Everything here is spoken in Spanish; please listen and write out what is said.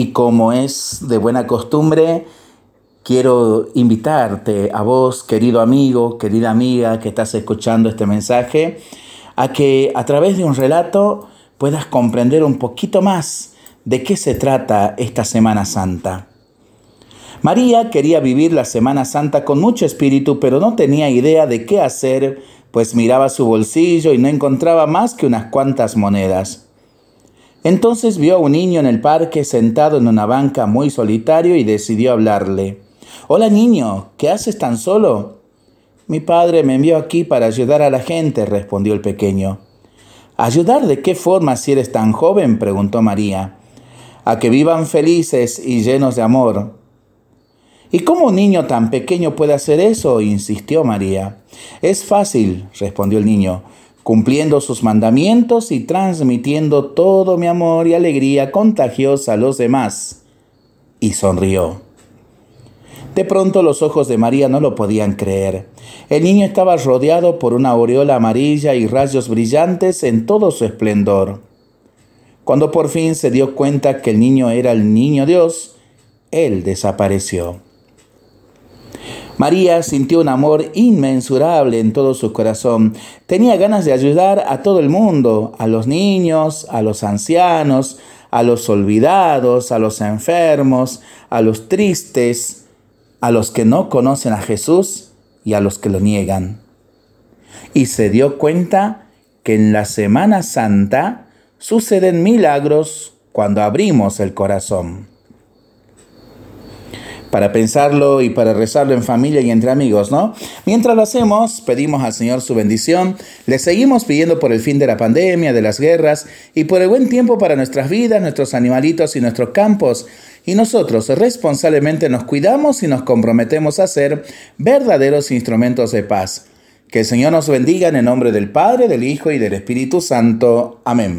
Y como es de buena costumbre, quiero invitarte a vos, querido amigo, querida amiga que estás escuchando este mensaje, a que a través de un relato puedas comprender un poquito más de qué se trata esta Semana Santa. María quería vivir la Semana Santa con mucho espíritu, pero no tenía idea de qué hacer, pues miraba su bolsillo y no encontraba más que unas cuantas monedas. Entonces vio a un niño en el parque sentado en una banca muy solitario y decidió hablarle. Hola niño, ¿qué haces tan solo? Mi padre me envió aquí para ayudar a la gente, respondió el pequeño. ¿Ayudar de qué forma si eres tan joven? preguntó María. A que vivan felices y llenos de amor. ¿Y cómo un niño tan pequeño puede hacer eso? insistió María. Es fácil, respondió el niño cumpliendo sus mandamientos y transmitiendo todo mi amor y alegría contagiosa a los demás. Y sonrió. De pronto los ojos de María no lo podían creer. El niño estaba rodeado por una aureola amarilla y rayos brillantes en todo su esplendor. Cuando por fin se dio cuenta que el niño era el niño Dios, él desapareció. María sintió un amor inmensurable en todo su corazón. Tenía ganas de ayudar a todo el mundo, a los niños, a los ancianos, a los olvidados, a los enfermos, a los tristes, a los que no conocen a Jesús y a los que lo niegan. Y se dio cuenta que en la Semana Santa suceden milagros cuando abrimos el corazón para pensarlo y para rezarlo en familia y entre amigos, ¿no? Mientras lo hacemos, pedimos al Señor su bendición, le seguimos pidiendo por el fin de la pandemia, de las guerras y por el buen tiempo para nuestras vidas, nuestros animalitos y nuestros campos. Y nosotros responsablemente nos cuidamos y nos comprometemos a ser verdaderos instrumentos de paz. Que el Señor nos bendiga en el nombre del Padre, del Hijo y del Espíritu Santo. Amén.